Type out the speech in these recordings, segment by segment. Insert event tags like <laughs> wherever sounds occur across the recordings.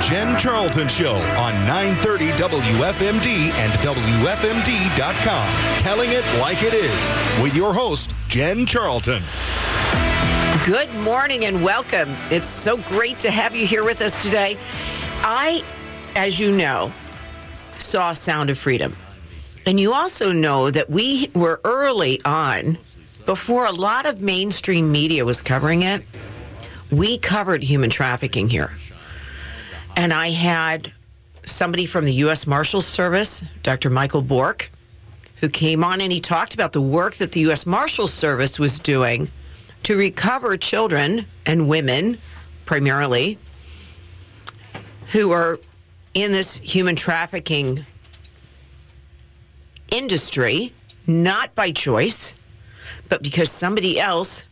Jen Charlton Show on 930 WFMD and WFMD.com. Telling it like it is with your host, Jen Charlton. Good morning and welcome. It's so great to have you here with us today. I, as you know, saw Sound of Freedom. And you also know that we were early on, before a lot of mainstream media was covering it, we covered human trafficking here. And I had somebody from the U.S. Marshals Service, Dr. Michael Bork, who came on and he talked about the work that the U.S. Marshals Service was doing to recover children and women, primarily, who are in this human trafficking industry, not by choice, but because somebody else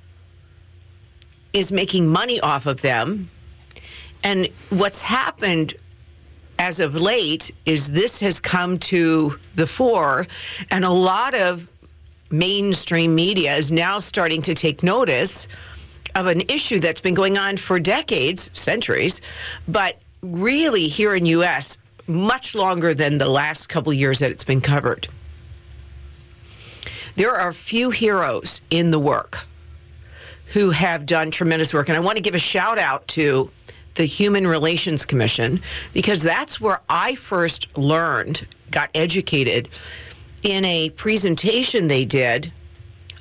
is making money off of them. And what's happened as of late is this has come to the fore, and a lot of mainstream media is now starting to take notice of an issue that's been going on for decades, centuries, but really here in US much longer than the last couple years that it's been covered. There are few heroes in the work who have done tremendous work and I want to give a shout out to the Human Relations Commission because that's where I first learned, got educated in a presentation they did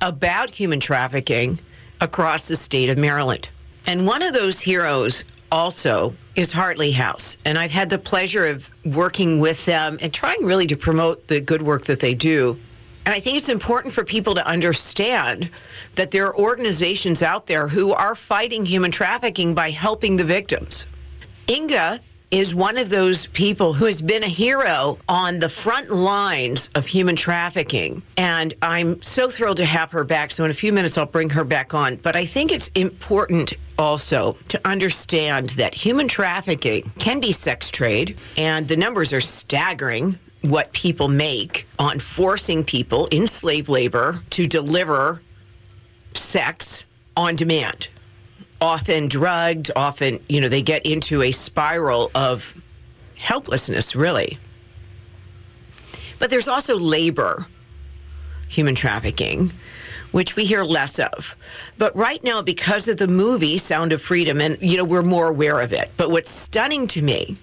about human trafficking across the state of Maryland. And one of those heroes also is Heartly House. And I've had the pleasure of working with them and trying really to promote the good work that they do. And I think it's important for people to understand that there are organizations out there who are fighting human trafficking by helping the victims. Inga is one of those people who has been a hero on the front lines of human trafficking. And I'm so thrilled to have her back. So, in a few minutes, I'll bring her back on. But I think it's important also to understand that human trafficking can be sex trade, and the numbers are staggering what people make on forcing people in slave labor to deliver sex on demand often drugged, often, you know, they get into a spiral of helplessness, really. But there's also labor, human trafficking, which we hear less of. But right now, because of the movie Sound of Freedom, and, you know, we're more aware of it. But what's stunning to me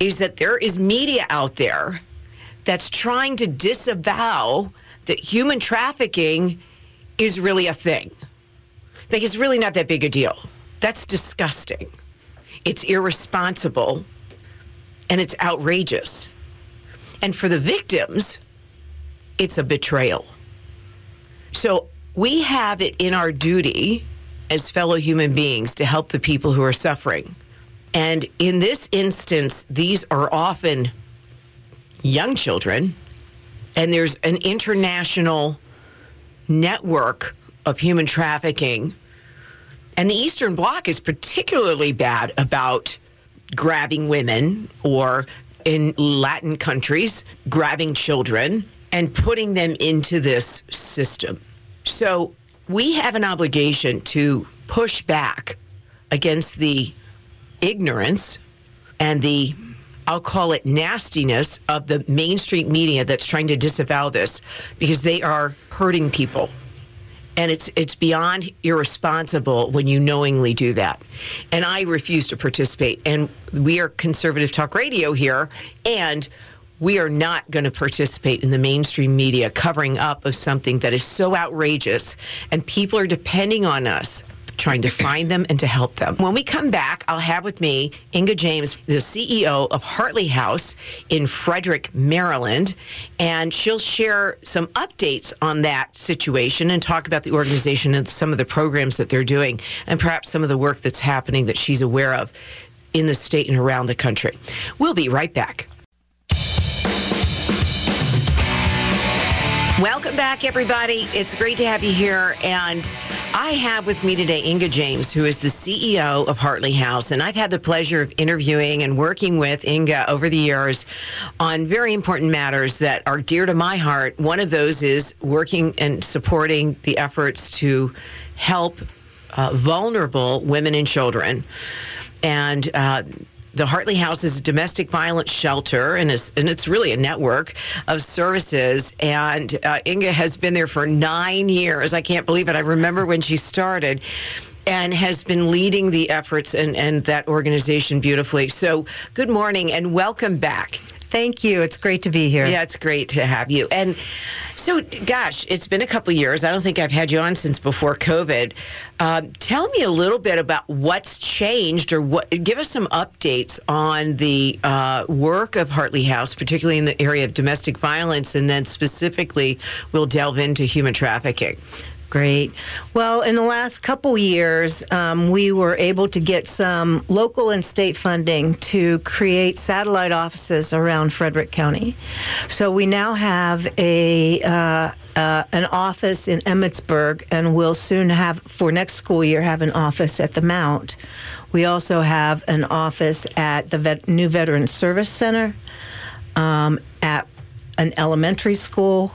is that there is media out there that's trying to disavow that human trafficking is really a thing. Like, it's really not that big a deal. That's disgusting. It's irresponsible and it's outrageous. And for the victims, it's a betrayal. So we have it in our duty as fellow human beings to help the people who are suffering. And in this instance, these are often young children, and there's an international network of human trafficking. And the Eastern Bloc is particularly bad about grabbing women or in Latin countries, grabbing children and putting them into this system. So we have an obligation to push back against the ignorance and the I'll call it nastiness of the mainstream media that's trying to disavow this because they are hurting people and it's it's beyond irresponsible when you knowingly do that. And I refuse to participate. And we are conservative talk radio here, and we are not going to participate in the mainstream media covering up of something that is so outrageous, and people are depending on us trying to find them and to help them. When we come back, I'll have with me Inga James, the CEO of Heartly House in Frederick, Maryland, and she'll share some updates on that situation and talk about the organization and some of the programs that they're doing and perhaps some of the work that's happening that she's aware of in the state and around the country. We'll be right back. Welcome back, everybody. It's great to have you here. And I have with me today Inga James, who is the CEO of Heartly House. And I've had the pleasure of interviewing and working with Inga over the years on very important matters that are dear to my heart. One of those is working and supporting the efforts to help uh, vulnerable women and children. And uh, the Heartly House is a domestic violence shelter, and it's, and it's really a network of services. And uh, Inga has been there for nine years. I can't believe it. I remember when she started and has been leading the efforts and, and that organization beautifully. So, good morning and welcome back. Thank you. It's great to be here. Yeah, it's great to have you. And so, gosh, it's been a couple years. I don't think I've had you on since before COVID. Um, tell me a little bit about what's changed, or what. Give us some updates on the uh, work of Heartly House, particularly in the area of domestic violence, and then specifically, we'll delve into human trafficking. Great. Well, in the last couple years, um, we were able to get some local and state funding to create satellite offices around Frederick County. So we now have a uh, uh, an office in Emmitsburg, and we'll soon have for next school year have an office at the Mount. We also have an office at the vet- new Veterans Service Center, um, at an elementary school.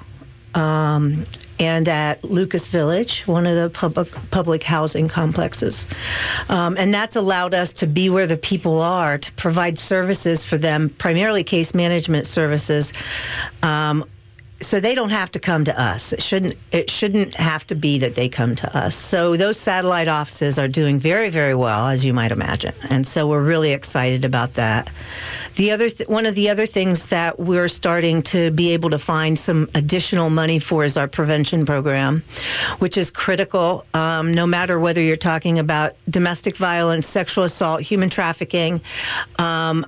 Um, and at Lucas Village, one of the public public housing complexes. Um, and that's allowed us to be where the people are, to provide services for them, primarily case management services. Um, so they don't have to come to us. It shouldn't it shouldn't have to be that they come to us. So those satellite offices are doing very very well as you might imagine. And so we're really excited about that. The other th- one of the other things that we're starting to be able to find some additional money for is our prevention program, which is critical um, no matter whether you're talking about domestic violence, sexual assault, human trafficking. Um,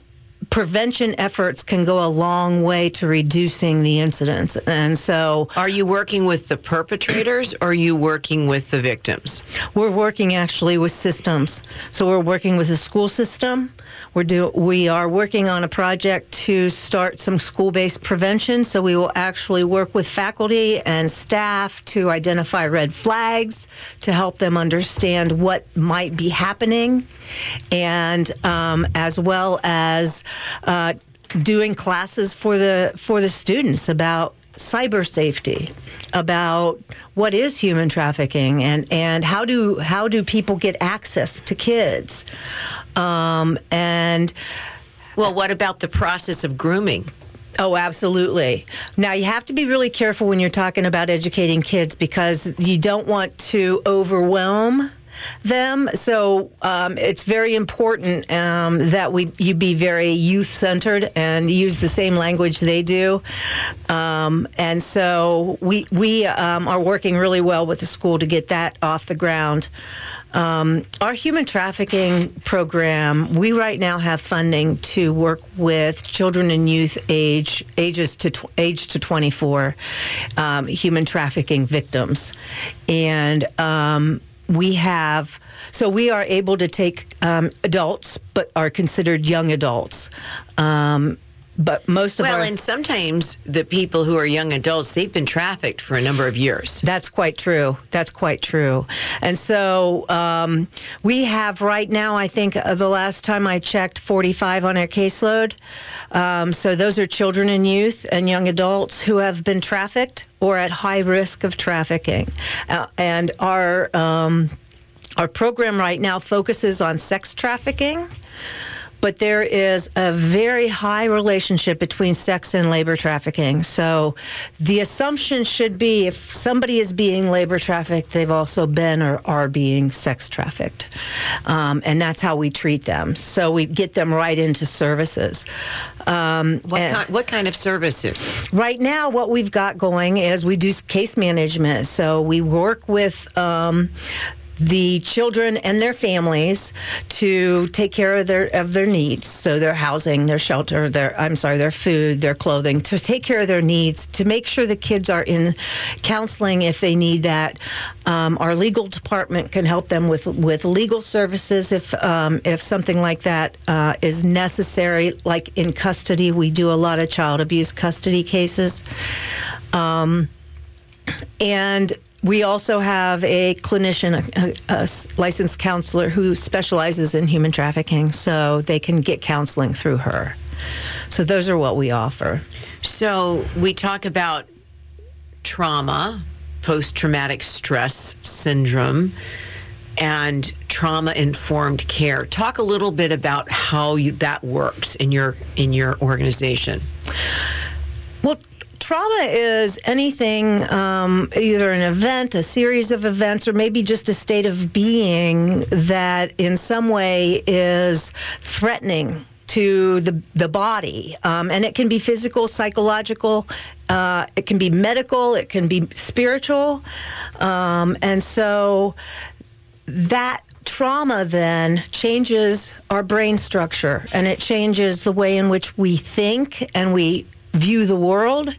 prevention efforts can go a long way to reducing the incidents. And so, are you working with the perpetrators or are you working with the victims? We're working actually with systems. So, we're working with the school system. We're do, we are working on a project to start some school based prevention. So, we will actually work with faculty and staff to identify red flags to help them understand what might be happening, and um, as well as uh, doing classes for the for the students about cyber safety about what is human trafficking and, and how do how do people get access to kids um, and well what about the process of grooming Oh, absolutely. Now, you have to be really careful when you're talking about educating kids because you don't want to overwhelm them. So um, it's very important um, that we you be very youth centered and use the same language they do. Um, and so we we um, are working really well with the school to get that off the ground. Um, our human trafficking program, we right now have funding to work with children and youth age ages to tw- age to 24, um, human trafficking victims, and we have so we are able to take um, adults, but are considered young adults. Um, but most of well, our and sometimes the people who are young adults, they've been trafficked for a number of years. That's quite true. That's quite true. And so um, we have right now, I think uh, the last time I checked, 45 on our caseload. Um, so those are children and youth and young adults who have been trafficked or at high risk of trafficking. Uh, and our um, our program right now focuses on sex trafficking but there is a very high relationship between sex and labor trafficking. So the assumption should be if somebody is being labor trafficked, they've also been or are being sex trafficked. Um, and that's how we treat them. So we get them right into services. Um, what, kind, what kind of services? Right now, what we've got going is we do case management. So we work with um, the children and their families to take care of their of their needs. So their housing their shelter their i'm sorry their food their clothing to take care of their needs to make sure the kids are in counseling if they need that. Um, our legal department can help them with with legal services if um, if something like that uh, is necessary. Like in custody we do a lot of child abuse custody cases. Um, and we also have a clinician, a, a, licensed counselor who specializes in human trafficking, so they can get counseling through her. So those are what we offer. So we talk about trauma, post traumatic stress syndrome. and trauma informed care. Talk a little bit about how you, that works in your in your organization. Well, trauma is anything, um, either an event, a series of events, or maybe just a state of being that in some way is threatening to the the body, um, and it can be physical, psychological, uh, it can be medical, it can be spiritual, um, and so that trauma then changes our brain structure and it changes the way in which we think and we view the world.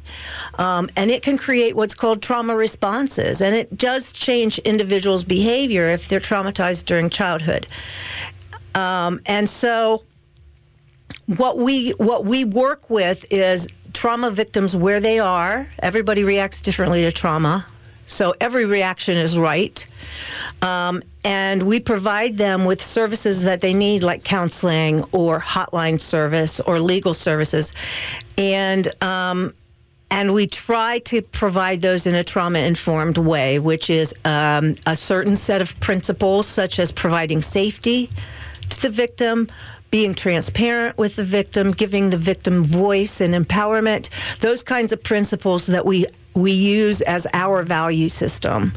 Um, and it can create what's called trauma responses. And it does change individuals' behavior if they're traumatized during childhood. Um, and so what we what we work with is trauma victims where they are. Everybody reacts differently to trauma. So every reaction is right. Um, and we provide them with services that they need, like counseling or hotline service or legal services. And um, and we try to provide those in a trauma informed way, which is um, a certain set of principles, such as providing safety to the victim, being transparent with the victim, giving the victim voice and empowerment, those kinds of principles that we we use as our value system.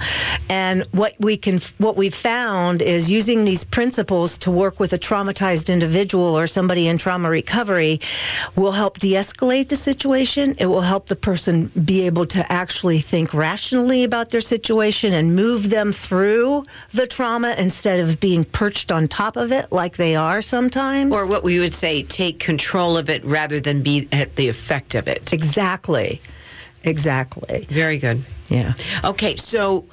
And what we can what we've found is using these principles to work with a traumatized individual or somebody in trauma recovery will help de-escalate the situation. It will help the person be able to actually think rationally about their situation and move them through the trauma instead of being perched on top of it like they are sometimes. Or what we would say take control of it rather than be at the effect of it. Exactly. Exactly. Very good. Yeah. Okay, so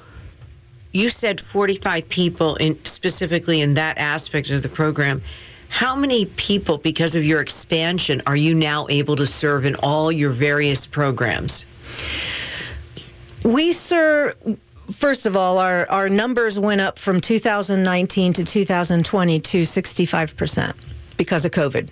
you said 45 people in specifically in that aspect of the program. How many people, because of your expansion, are you now able to serve in all your various programs? We serve. First of all, our, our numbers went up from 2019 to 2020 to 65% because of COVID.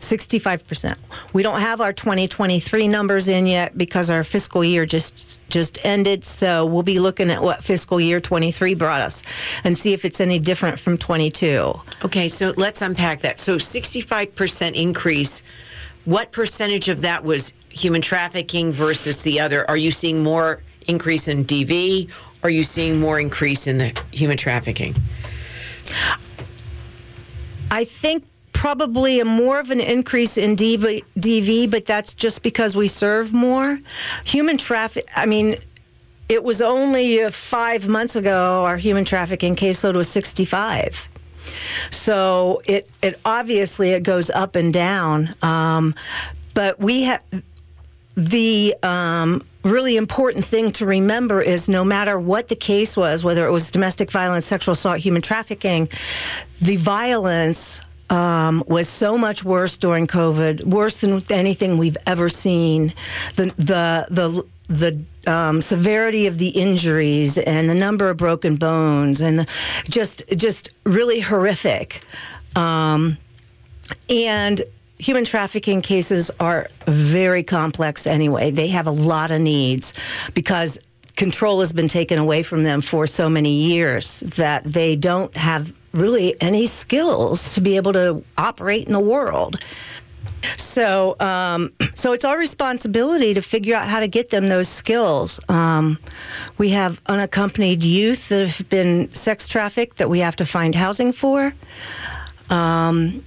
65%. We don't have our 2023 numbers in yet because our fiscal year just just ended, so we'll be looking at what fiscal year 23 brought us and see if it's any different from 22. Okay, so let's unpack that. So 65% increase, what percentage of that was human trafficking versus the other? Are you seeing more increase in DV? Are you seeing more increase in the human trafficking? I think probably a more of an increase in DV, DV, but that's just because we serve more. Human traffic, I mean, it was only five months ago our human trafficking caseload was 65. So it, it obviously it goes up and down. Um, but we have the um, really important thing to remember is no matter what the case was, whether it was domestic violence, sexual assault, human trafficking, the violence um, was so much worse during COVID, worse than anything we've ever seen. The the the the um, severity of the injuries and the number of broken bones and the, just just really horrific. Um, and human trafficking cases are very complex anyway. They have a lot of needs because control has been taken away from them for so many years that they don't have really any skills to be able to operate in the world. So, um, so it's our responsibility to figure out how to get them those skills. Um, we have unaccompanied youth that have been sex trafficked that we have to find housing for. Um,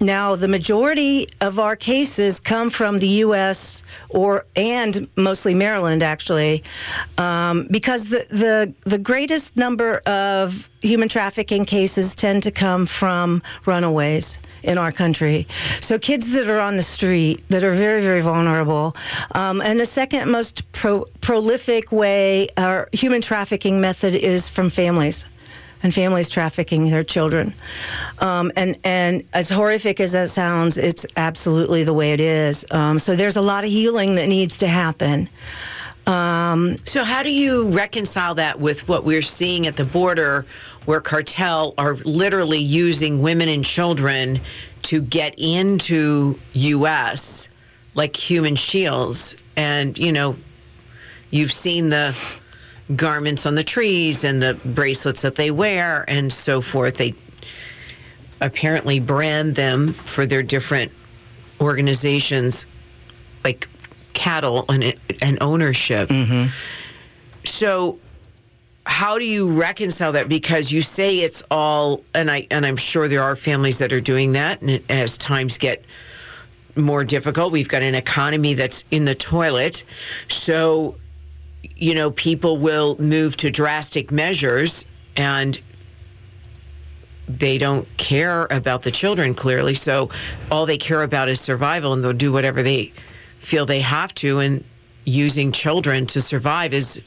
now, the majority of our cases come from the U.S. or and mostly Maryland, actually, um, because the, the the greatest number of human trafficking cases tend to come from runaways in our country. So kids that are on the street that are very very vulnerable. Um, and the second most pro- prolific way or human trafficking method is from families and families trafficking their children. Um, and and as horrific as that sounds, it's absolutely the way it is. Um, so there's a lot of healing that needs to happen. Um, so how do you reconcile that with what we're seeing at the border, where cartel are literally using women and children to get into U.S. like human shields, and you know, you've seen the garments on the trees and the bracelets that they wear and so forth. They apparently brand them for their different organizations, like cattle and, and ownership. Mm-hmm. So, how do you reconcile that? Because you say it's all, and I and I'm sure there are families that are doing that, and as times get more difficult, we've got an economy that's in the toilet. So, you know, people will move to drastic measures and they don't care about the children clearly. So all they care about is survival and they'll do whatever they feel they have to. And using children to survive is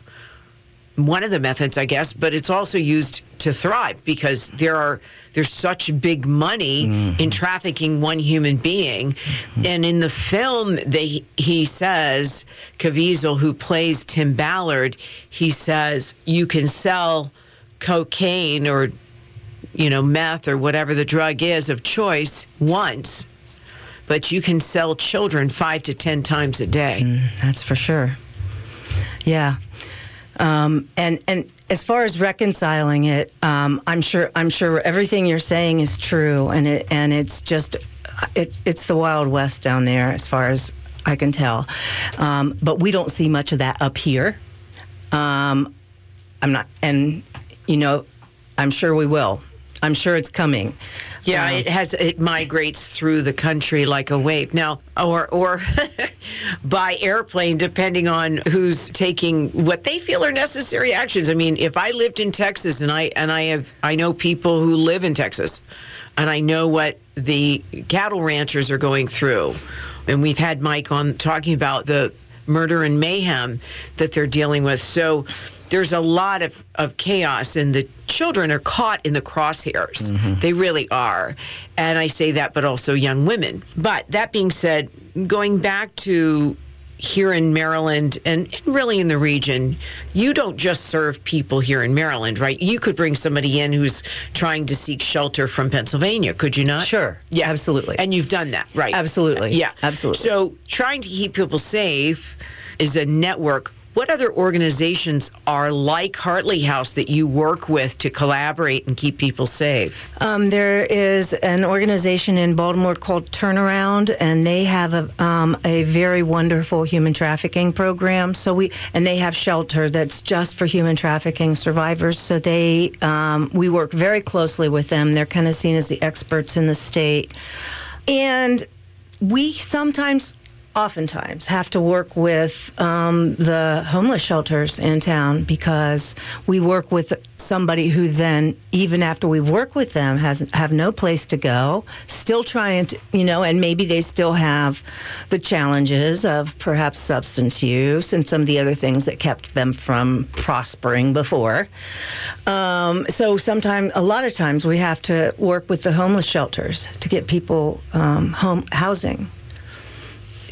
one of the methods, I guess, but it's also used to thrive because there are there's such big money mm-hmm. in trafficking one human being. Mm-hmm. And in the film, they he says Caviezel, who plays Tim Ballard, he says you can sell cocaine or you know meth or whatever the drug is of choice once, but you can sell children five to ten times a day. Mm, that's for sure. Yeah. Um, and and as far as reconciling it, um, I'm sure I'm sure everything you're saying is true, and it and it's just it's it's the wild west down there as far as I can tell. Um, but we don't see much of that up here. Um, I'm not, and you know, I'm sure we will. I'm sure it's coming. Yeah, uh, it has it migrates through the country like a wave. Now, or or <laughs> by airplane, depending on who's taking what they feel are necessary actions. I mean, if I lived in Texas and I and I have I know people who live in Texas, and I know what the cattle ranchers are going through, and we've had Mike on talking about the murder and mayhem that they're dealing with. So there's a lot of, of chaos and the children are caught in the crosshairs mm-hmm. they really are and i say that but also young women but that being said going back to here in maryland and, and really in the region you don't just serve people here in maryland right you could bring somebody in who's trying to seek shelter from pennsylvania could you not Sure. Yeah. Absolutely. and you've done that right Absolutely. yeah Absolutely. so trying to keep people safe is a network what other organizations are like Heartly House that you work with to collaborate and keep people safe? Um, there is an organization in Baltimore called Turnaround, and they have a, um, a very wonderful human trafficking program. So we and they have shelter that's just for human trafficking survivors. So they um, we work very closely with them. They're kind of seen as the experts in the state, and we sometimes oftentimes have to work with um, the homeless shelters in town because we work with somebody who then even after we've worked with them has have no place to go still trying to you know and maybe they still have the challenges of perhaps substance use and some of the other things that kept them from prospering before. Um, so sometimes a lot of times we have to work with the homeless shelters to get people um, home housing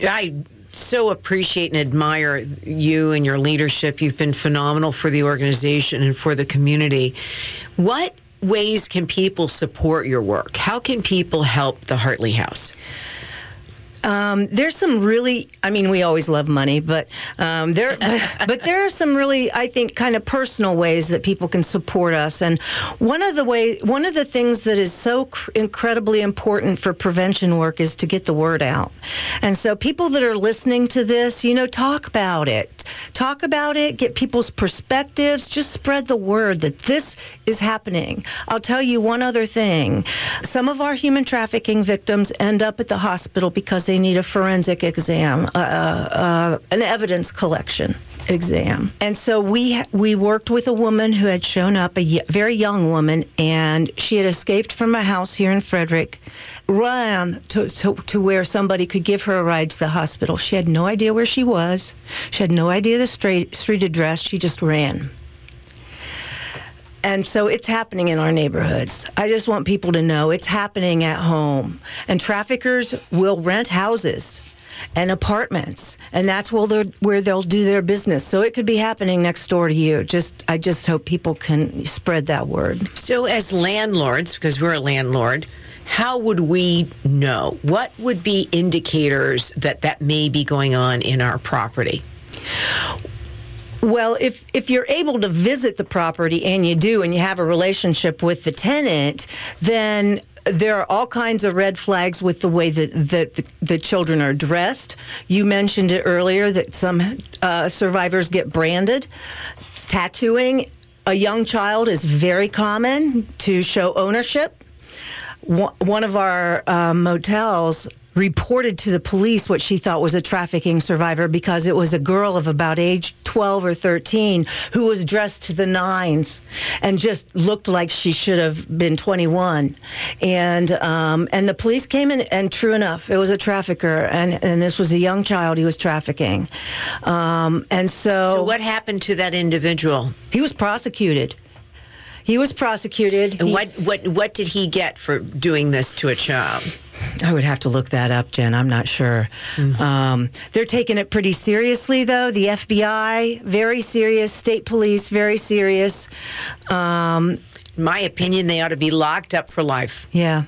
I so appreciate and admire you and your leadership. You've been phenomenal for the organization and for the community. What ways can people support your work? How can people help the Heartly House? Um, there's some really, I mean, we always love money, but um, there, but there are some really, I think, kind of personal ways that people can support us. And one of the way, one of the things that is so cr- incredibly important for prevention work is to get the word out. And so, people that are listening to this, you know, talk about it, talk about it, get people's perspectives, just spread the word that this is happening. I'll tell you one other thing: some of our human trafficking victims end up at the hospital because they need a forensic exam, uh, uh, an evidence collection exam. And so we we worked with a woman who had shown up, a very young woman, and she had escaped from a house here in Frederick, ran to, to to where somebody could give her a ride to the hospital. She had no idea where she was. She had no idea the street address. She just ran. And so it's happening in our neighborhoods. I just want people to know it's happening at home. And traffickers will rent houses and apartments, and that's where they're, where they'll do their business. So it could be happening next door to you. Just I just hope people can spread that word. So, as landlords, because we're a landlord, how would we know? What would be indicators that that may be going on in our property? Well, if if you're able to visit the property and you do and you have a relationship with the tenant, then there are all kinds of red flags with the way that, that the, the children are dressed. You mentioned it earlier that some uh, survivors get branded. Tattooing a young child is very common to show ownership. One of our uh, motels reported to the police what she thought was a trafficking survivor because it was a girl of about age 12 or 13 who was dressed to the nines and just looked like she should have been 21 and um, and the police came in and true enough it was a trafficker and and this was a young child he was trafficking um, and so so what happened to that individual he was prosecuted he was prosecuted. And he, what, what, what did he get for doing this to a child? I would have to look that up, Jen. I'm not sure. Mm-hmm. Um, they're taking it pretty seriously, though. The FBI, very serious. State police, very serious. Um, In my opinion, they ought to be locked up for life. Yeah.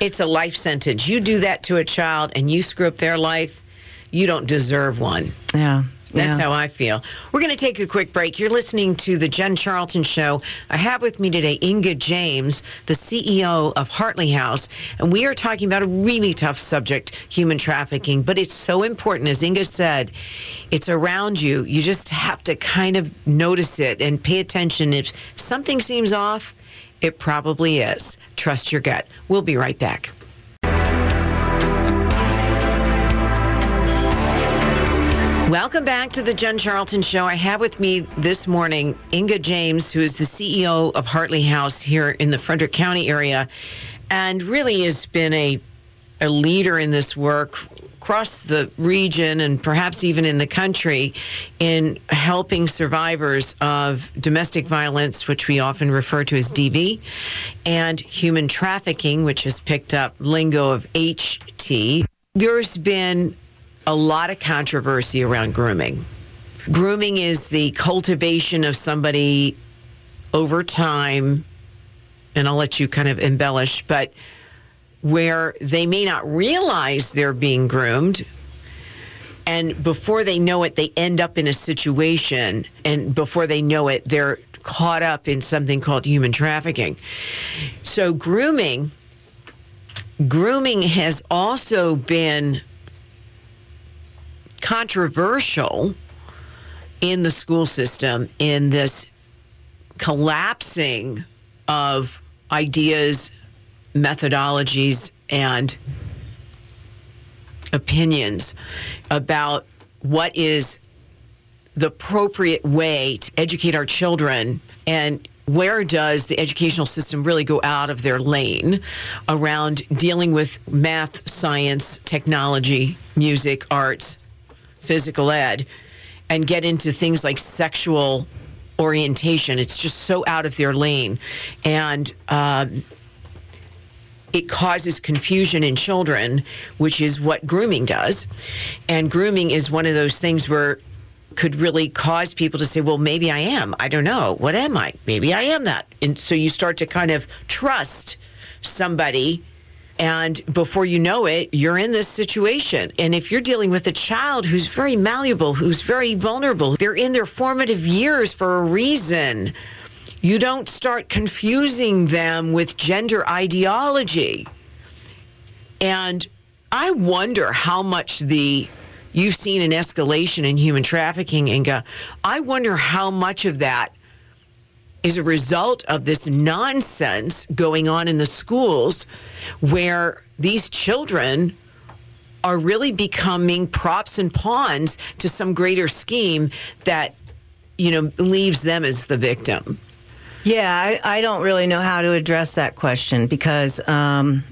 It's a life sentence. You do that to a child and you screw up their life, you don't deserve one. Yeah. That's yeah. how I feel. We're going to take a quick break. You're listening to the Jen Charlton Show. I have with me today Inga James, the CEO of Heartly House, and we are talking about a really tough subject, human trafficking. But it's so important, as Inga said, it's around you. You just have to kind of notice it and pay attention. If something seems off, it probably is. Trust your gut. We'll be right back. Welcome back to the Jen Charlton Show. I have with me this morning Inga James, who is the CEO of Heartly House here in the Frederick County area, and really has been a a leader in this work across the region and perhaps even in the country in helping survivors of domestic violence, which we often refer to as DV, and human trafficking, which has picked up lingo of HT. There's been a lot of controversy around grooming. Grooming is the cultivation of somebody over time, and I'll let you kind of embellish, but where they may not realize they're being groomed. And before they know it, they end up in a situation, and before they know it, they're caught up in something called human trafficking. So, grooming, grooming has also been controversial in the school system in this collapsing of ideas, methodologies, and opinions about what is the appropriate way to educate our children and where does the educational system really go out of their lane around dealing with math, science, technology, music, arts, physical ed and get into things like sexual orientation. It's just so out of their lane. And uh, it causes confusion in children, which is what grooming does. And grooming is one of those things where could really cause people to say, well, maybe I am. I don't know. What am I? Maybe I am that. And so you start to kind of trust somebody and before you know it, you're in this situation. And if you're dealing with a child who's very malleable, who's very vulnerable, they're in their formative years for a reason. You don't start confusing them with gender ideology. And I wonder how much the you've seen an escalation in human trafficking, Inga. I wonder how much of that is a result of this nonsense going on in the schools where these children are really becoming props and pawns to some greater scheme that you know leaves them as the victim. Yeah i, I don't really know how to address that question because um,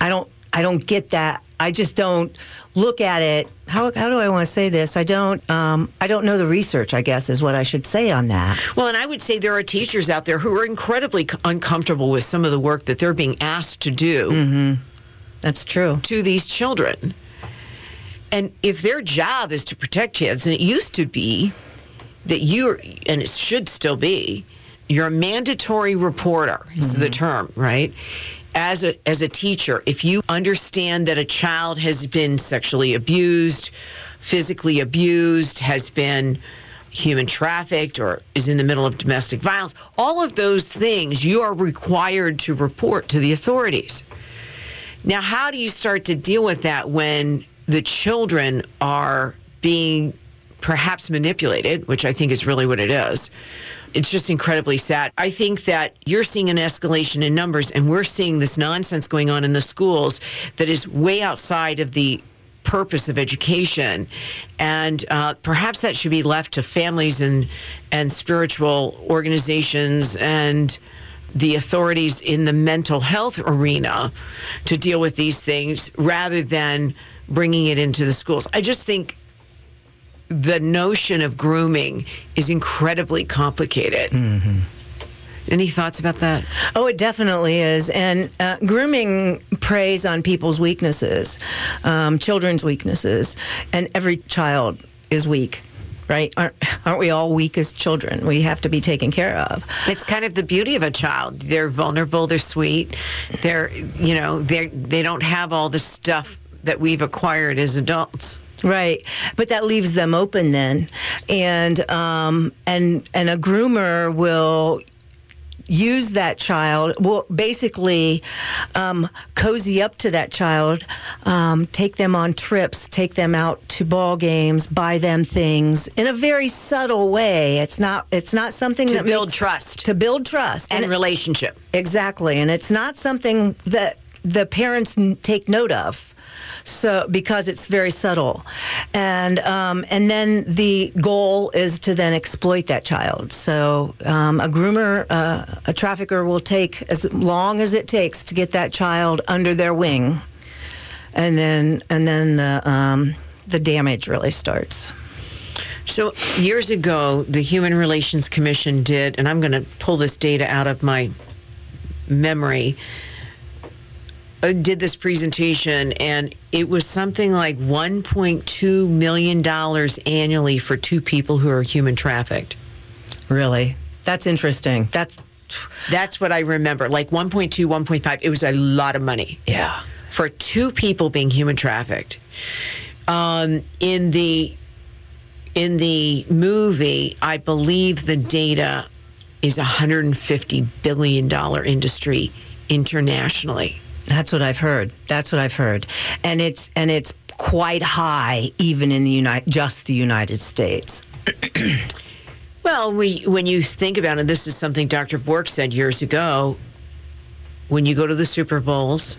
i don't i don't get that. I just don't look at it. How, how do I want to say this? I don't um, I don't know the research. I guess is what I should say on that. Well, and I would say there are teachers out there who are incredibly uncomfortable with some of the work that they're being asked to do. Mm-hmm. That's true to these children. And if their job is to protect kids, and it used to be that you and it should still be, you're a mandatory reporter is mm-hmm. the term, right? As a as a teacher, if you understand that a child has been sexually abused, physically abused, has been human trafficked, or is in the middle of domestic violence, all of those things you are required to report to the authorities. Now, how do you start to deal with that when the children are being perhaps manipulated, which I think is really what it is? It's just incredibly sad. I think that you're seeing an escalation in numbers, and we're seeing this nonsense going on in the schools that is way outside of the purpose of education, and uh, perhaps that should be left to families and and spiritual organizations and the authorities in the mental health arena to deal with these things rather than bringing it into the schools. I just think the notion of grooming is incredibly complicated. Mm-hmm. Any thoughts about that? Oh, it definitely is. And uh, grooming preys on people's weaknesses, um, children's weaknesses, and every child is weak. Right? Aren't, aren't we all weak as children? We have to be taken care of. It's kind of the beauty of a child. They're vulnerable. They're sweet. They're, you know, they they don't have all the stuff that we've acquired as adults. Right, but that leaves them open then, and um, and and a groomer will use that child, will basically um, cozy up to that child, um, take them on trips, take them out to ball games, buy them things in a very subtle way. It's not it's not something to that build makes, trust. To build trust. And, it- relationship. exactly, and it's not something that the parents take note of so because it's very subtle, and um, and then the goal is to then exploit that child. So um, a groomer, uh, a trafficker will take as long as it takes to get that child under their wing, and then and then the um, the damage really starts. So years ago, the Human Relations Commission did, and I'm going to pull this data out of my memory. Uh, Did this presentation, and it was something like 1.2 million dollars annually for two people who are human trafficked. Really, that's interesting. That's That's what I remember, like 1.2, 1.5. It was a lot of money. yeah. for two people being human trafficked. Um, in the in the movie, I believe the data is a 150 billion dollar industry internationally. That's what I've heard. That's what I've heard, and it's and it's quite high even in the United, just the United States. <clears throat> Well, we, when you think about it, this is something Dr. Bork said years ago. When you go to the Super Bowls,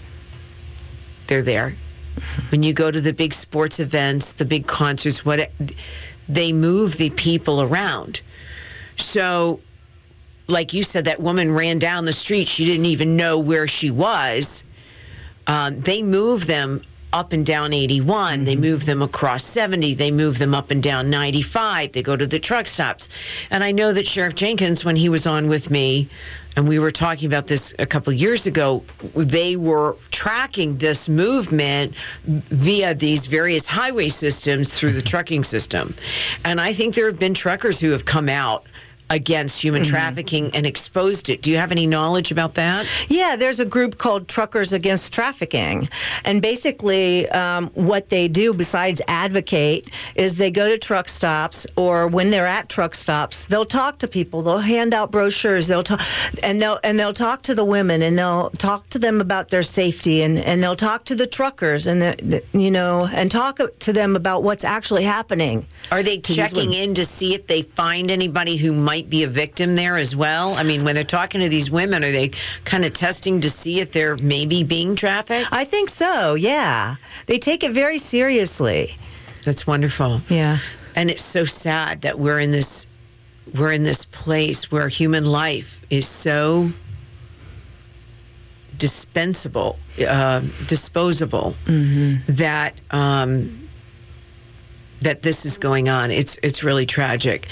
they're there. When you go to the big sports events, the big concerts, what they move the people around. So, like you said, that woman ran down the street. She didn't even know where she was. Um, they move them up and down 81. They move them across 70. They move them up and down 95. They go to the truck stops. And I know that Sheriff Jenkins, when he was on with me, and we were talking about this a couple years ago, they were tracking this movement via these various highway systems through the trucking system. And I think there have been truckers who have come out against human trafficking and exposed it. Do you have any knowledge about that? Yeah, there's a group called Truckers Against Trafficking. And basically, um, what they do besides advocate is they go to truck stops or when they're at truck stops, they'll talk to people. They'll hand out brochures. They'll talk and they'll and they'll talk to the women and they'll talk to them about their safety and, and they'll talk to the truckers and the, the you know and talk to them about what's actually happening. Are they checking in to see if they find anybody who might be a victim there as well? I mean, when they're talking to these women, are they kind of testing to see if they're maybe being trafficked? I think so. Yeah, they take it very seriously. That's wonderful. Yeah. And it's so sad that we're in this we're in this place where human life is so dispensable, uh, disposable, that um, that this is going on. It's it's really tragic.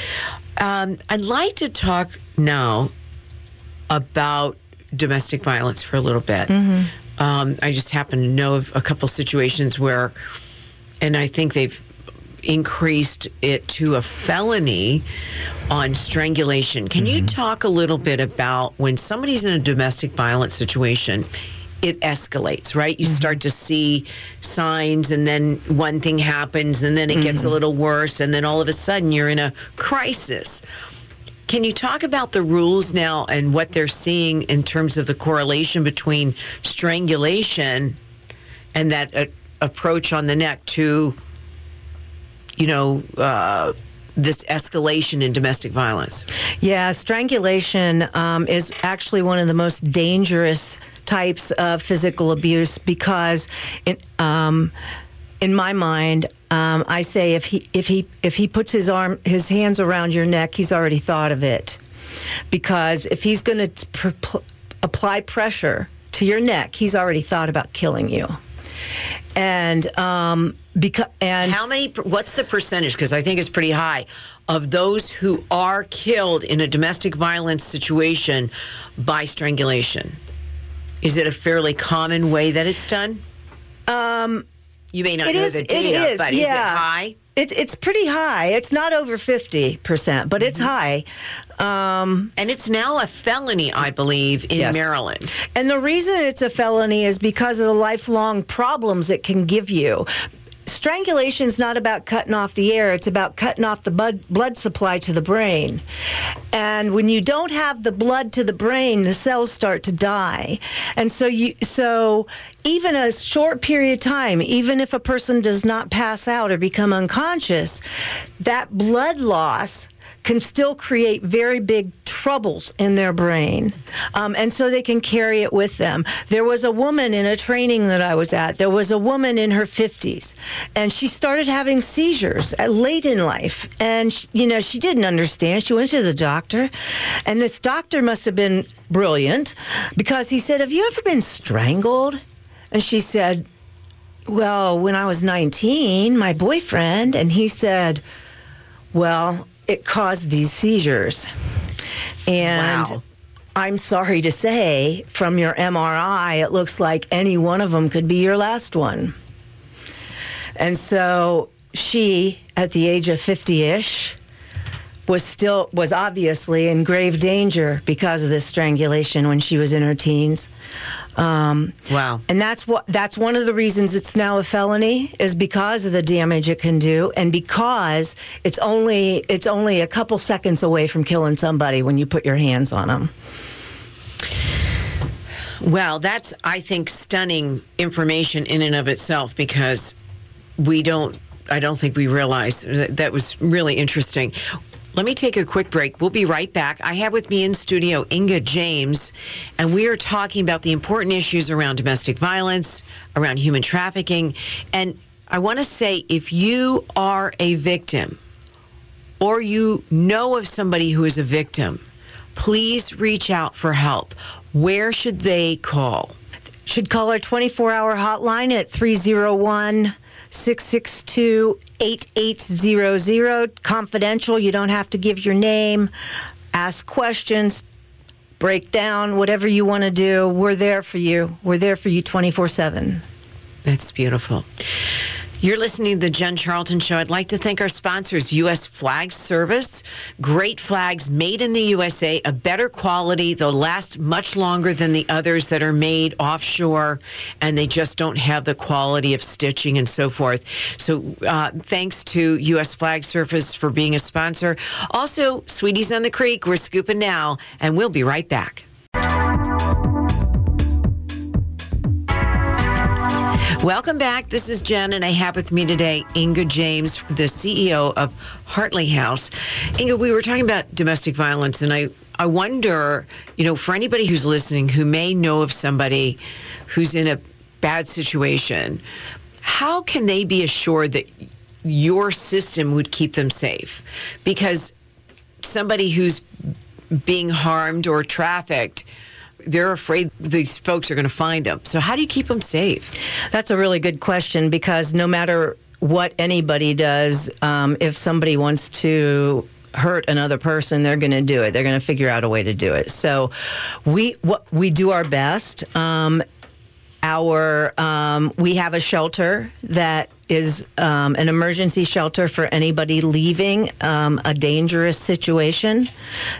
Um, I'd like to talk now about domestic violence for a little bit. Um, I just happen to know of a couple situations where, and I think they've increased it to a felony on strangulation. Can you talk a little bit about when somebody's in a domestic violence situation it escalates, right? You start to see signs, and then one thing happens, and then it gets a little worse, and then all of a sudden you're in a crisis. Can you talk about the rules now and what they're seeing in terms of the correlation between strangulation and that uh, approach on the neck to, you know, uh, this escalation in domestic violence? Yeah, strangulation um, is actually one of the most dangerous types of physical abuse because, in, um, in my mind, um, I say if he if he if he puts his arm his hands around your neck, he's already thought of it. Because if he's going to pr- pl- apply pressure to your neck, he's already thought about killing you. And um, because and How many, what's the percentage? Because I think it's pretty high of those who are killed in a domestic violence situation by strangulation. Is it a fairly common way that it's done? um, You may not It know is- the data, is, but is it high? It, it's pretty high. It's not over 50%, but it's high. Um, And it's now a felony, I believe, in Yes. Maryland. and the reason it's a felony is because of the lifelong problems it can give you. Strangulation is not about cutting off the air, it's about cutting off the blood, blood supply to the brain. And when you don't have the blood to the brain, the cells start to die. And so you so even a short period of time, even if a person does not pass out or become unconscious, that blood loss can still create very big troubles in their brain. Um, and so they can carry it with them. There was a woman in a training that I was at, there was a woman in her 50s, and she started having seizures at, late in life. And, sh you know, she didn't understand. She went to the doctor, and this doctor must have been brilliant because he said, Have you ever been strangled? And she said, Well, when I was 19, my boyfriend, and he said, well, it caused these seizures. And Wow. I'm sorry to say, from your MRI, it looks like any one of them could be your last one. And so she, at the age of 50 ish, was still was obviously in grave danger because of this strangulation when she was in her teens. Um, Wow. and that's what that's one of the reasons it's now a felony is because of the damage it can do and because it's only it's only a couple seconds away from killing somebody when you put your hands on them. Well, that's, I think, stunning information in and of itself because we don't, I don't think we realize that, that was really interesting. Let me take a quick break. We'll be right back. I have with me in studio Inga James, and we are talking about the important issues around domestic violence, around human trafficking. And I want to say if you are a victim or you know of somebody who is a victim, please reach out for help. Where should they call? Should call our 24-hour hotline at 301 662 8800 confidential. You don't have to give your name. Ask questions, break down whatever you want to do. We're there for you. We're there for you 24/7. That's beautiful. You're listening to the Jen Charlton Show. I'd like to thank our sponsors, U.S. Flag Service. Great flags made in the USA, a better quality. They'll last much longer than the others that are made offshore, and they just don't have the quality of stitching and so forth. So, uh, thanks to U.S. Flag Service for being a sponsor. Also, Sweeties on the Creek, we're scooping now, and we'll be right back. Welcome back. This is Jen, and I have with me today Inga James, the CEO of Heartly House. Inga, we were talking about domestic violence, and I, I wonder, you know, for anybody who's listening who may know of somebody who's in a bad situation, how can they be assured that your system would keep them safe? Because somebody who's being harmed or trafficked, they're afraid these folks are going to find them. So, how do you keep them safe? That's a really good question because no matter what anybody does, um, if somebody wants to hurt another person, they're going to do it. They're going to figure out a way to do it. So we what we do our best. Um, our um, we have a shelter that is um, an emergency shelter for anybody leaving um, a dangerous situation.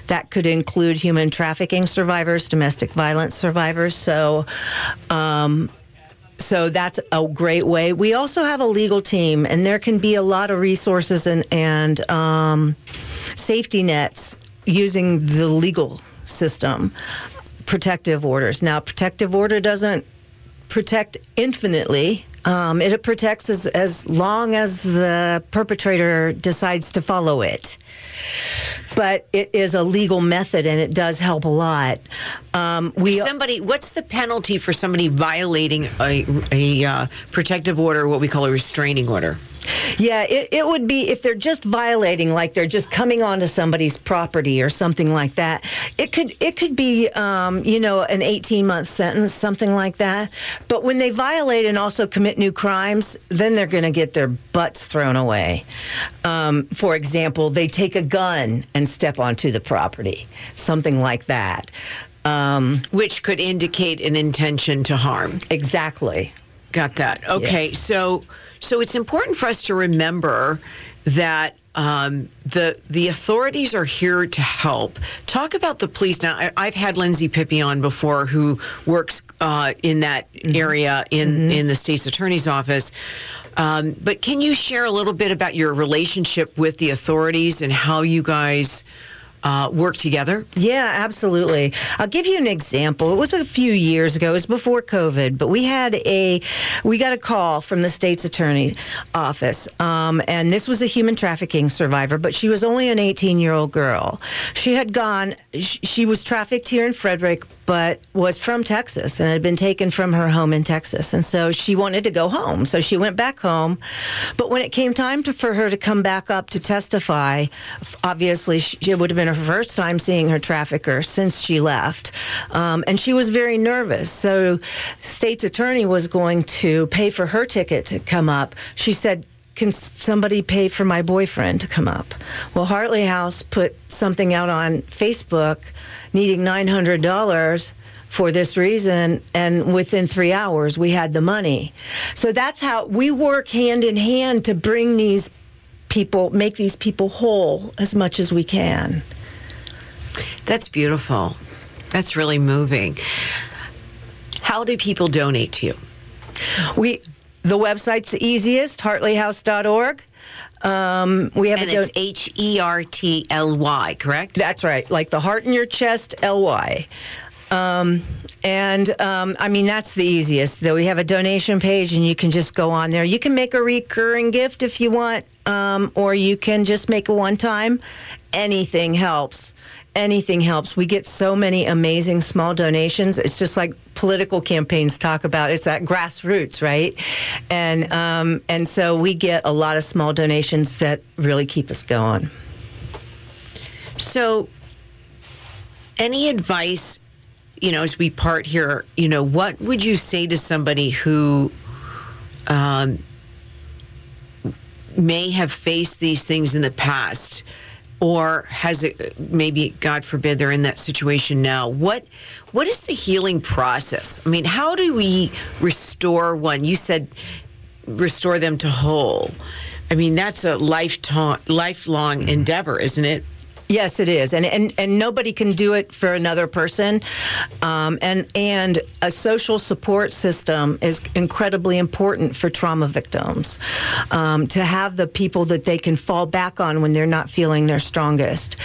That could include human trafficking survivors, domestic violence survivors. So. Um, so that's a great way. We also have a legal team, and there can be a lot of resources and, and um, safety nets using the legal system. Protective orders. Now, protective order doesn't protect infinitely. Um, it protects as, as long as the perpetrator decides to follow it. But it is a legal method and it does help a lot. Um, we somebody, what's the penalty for somebody violating a, a uh, protective order, what we call a restraining order? Yeah, it, it would be if they're just violating, like they're just coming onto somebody's property or something like that. It could it could be um, you know an 18 month sentence, something like that. But when they violate and also commit new crimes, then they're going to get their butts thrown away. Um, for example, they take a gun and step onto the property, something like that. Um, Which could indicate an intention to harm. Exactly. Got that. Okay, yeah. so so it's important for us to remember that um, the the authorities are here to help. Talk about the police now. I, have had Lindsay Pippi on before, who works uh, in that mm-hmm. area in mm-hmm. in the state's attorney's office. Um, but can you share a little bit about your relationship with the authorities and how you guys? Uh, work together? Yeah, absolutely. I'll give you an example. It was a few years ago. It was before COVID, but we had a we got a call from the state's attorney office, um, and this was a human trafficking survivor, but she was only an 18 year old girl. She had gone. She was trafficked here in Frederick but was from Texas and had been taken from her home in Texas. And so she wanted to go home. So she went back home. But when it came time to, for her to come back up to testify, obviously she, it would have been her first time seeing her trafficker since she left. Um, and she was very nervous. So state's attorney was going to pay for her ticket to come up. She said, can somebody pay for my boyfriend to come up? Well, Heartly House put something out on Facebook needing $900 for this reason and within 3 hours we had the money. So that's how we work hand in hand to bring these people make these people whole as much as we can. That's beautiful. That's really moving. How do people donate to you? We the website's the easiest, heartlyhouse.org. Um, we have and a it's H E R T L Y, correct? That's right, like the heart in your chest, L Y. Um, and um, I mean, that's the easiest. Though we have a donation page, and you can just go on there. You can make a recurring gift if you want, um, or you can just make a one time. Anything helps anything helps. We get so many amazing small donations. It's just like political campaigns talk about. It's that grassroots, right? And um, and so we get a lot of small donations that really keep us going. So, any advice, you know, as we part here, you know, what would you say to somebody who um, may have faced these things in the past? Or has it maybe god forbid they're in that situation now. What what is the healing process? I mean how do we restore one? You said restore them to whole. I mean that's a lifetime lifelong endeavor isn't it Yes, it is, and and and nobody can do it for another person, um, and and a social support system is incredibly important for trauma victims. Um, to have the people that they can fall back on when they're not feeling their strongest,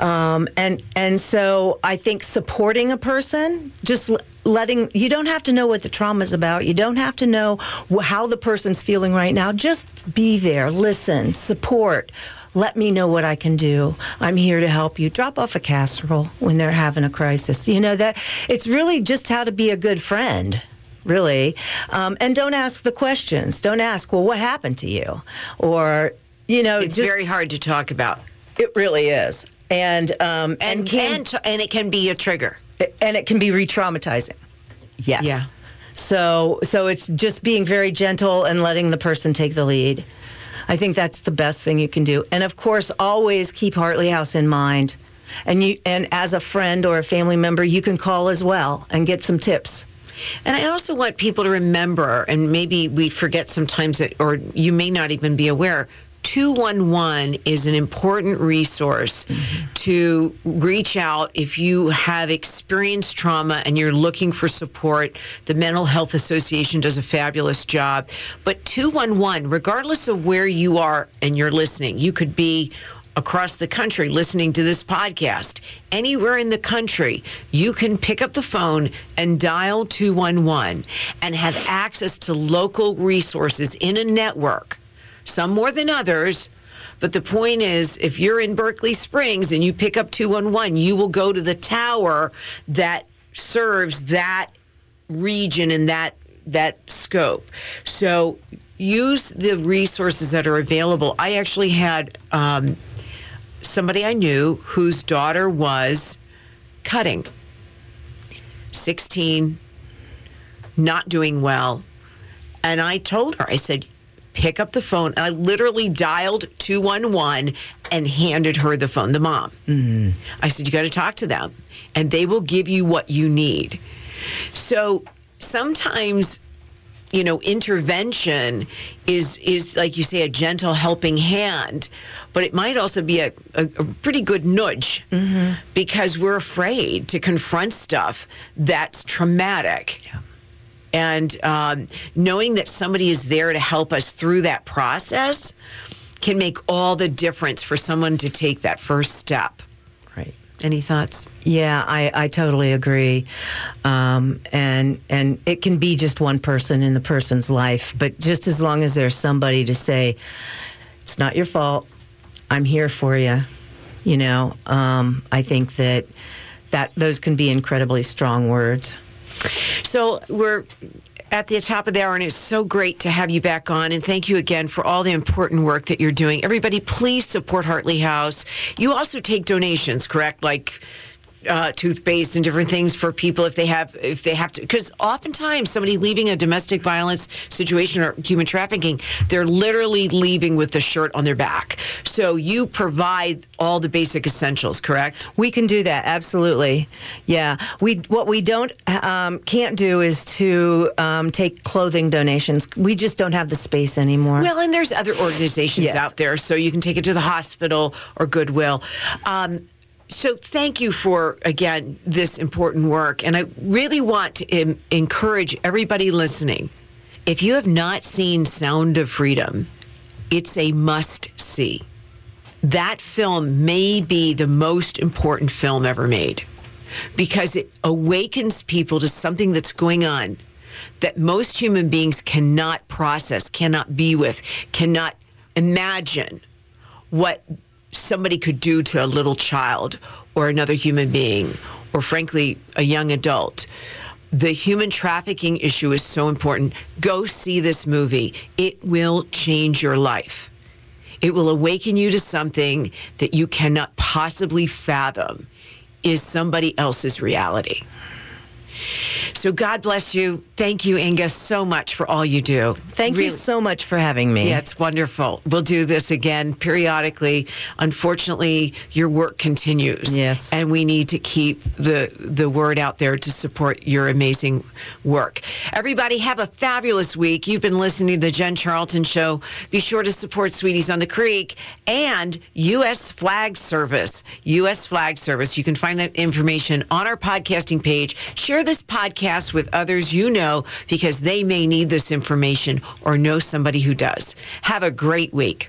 um, and and so I think supporting a person just letting you don't have to know what the trauma is about. You don't have to know how the person's feeling right now. Just be there. Listen. Support let me know what I can do. I'm here to help you. Drop off a casserole when they're having a crisis. You know that it's really just how to be a good friend really. Um, and don't ask the questions. Don't ask, well, what happened to you? Or, you know, it's just, very hard to talk about. It really is. And um, and, and can and, and it can be a trigger. And it can be re-traumatizing. Yes. Yeah. So so it's just being very gentle and letting the person take the lead. I think that's the best thing you can do. And of course, always keep Heartly House in mind. And you and as a friend or a family member, you can call as well and get some tips. And I also want people to remember, and maybe we forget sometimes that, or you may not even be aware. 211 is an important resource mm-hmm. to reach out if you have experienced trauma and you're looking for support. The Mental Health Association does a fabulous job. But 211, regardless of where you are and you're listening, you could be across the country listening to this podcast, anywhere in the country, you can pick up the phone and dial 211 and have access to local resources in a network, some more than others. But the point is, if you're in Berkeley Springs and you pick up 211, you will go to the tower that serves that region and that that scope. So use the resources that are available. I actually had um, somebody I knew whose daughter was cutting, 16, not doing well. And I told her, I said, pick up the phone. And I literally dialed 211 and handed her the phone, the mom. Mm-hmm. I said, you got to talk to them, and they will give you what you need. So sometimes you know intervention is is like you say a gentle helping hand but it might also be a, a, a pretty good nudge mm-hmm. because we're afraid to confront stuff that's traumatic yeah. And um, knowing that somebody is there to help us through that process can make all the difference for someone to take that first step Right. any thoughts? Yeah, I, I totally agree. Um, and and it can be just one person in the person's life, but just as long as there's somebody to say, it's not your fault, I'm here for you. You know, um, I think that that those can be incredibly strong words. So we're at the top of the hour, and it's so great to have you back on. And thank you again for all the important work that you're doing. Everybody, please support Heartly House. You also take donations, correct? Like uh, toothpaste and different things for people if they have if they have to because oftentimes somebody leaving a domestic violence situation or human trafficking they're literally leaving with the shirt on their back. So you provide all the basic essentials correct? We can do that absolutely. Yeah. We what we don't um, can't do is to um, take clothing donations. We just don't have the space anymore. Well and there's other organizations yes. out there so you can take it to the hospital or goodwill. Um, so thank you for again this important work. And i really want to encourage everybody listening. If you have not seen sound of freedom it's a must see. That film may be the most important film ever made because it awakens people to something that's going on that most human beings cannot process cannot be with cannot imagine what somebody could do to a little child or another human being or frankly a young adult. The human trafficking issue is so important. Go see this movie. It will change your life. It will awaken you to something that you cannot possibly fathom is somebody else's reality so God bless you. Thank you, Inga, so much for all you do. Thank really. you so much for having me. Yeah, it's wonderful. We'll do this again periodically. Unfortunately, your work continues. Yes. And we need to keep the the word out there to support your amazing work. Everybody have a fabulous week. You've been listening to the Jen Charlton show. Be sure to support Sweeties on the Creek and US Flag Service. US Flag Service. You can find that information on our podcasting page. Share this podcast with others you know because they may need this information or know somebody who does. Have a great week.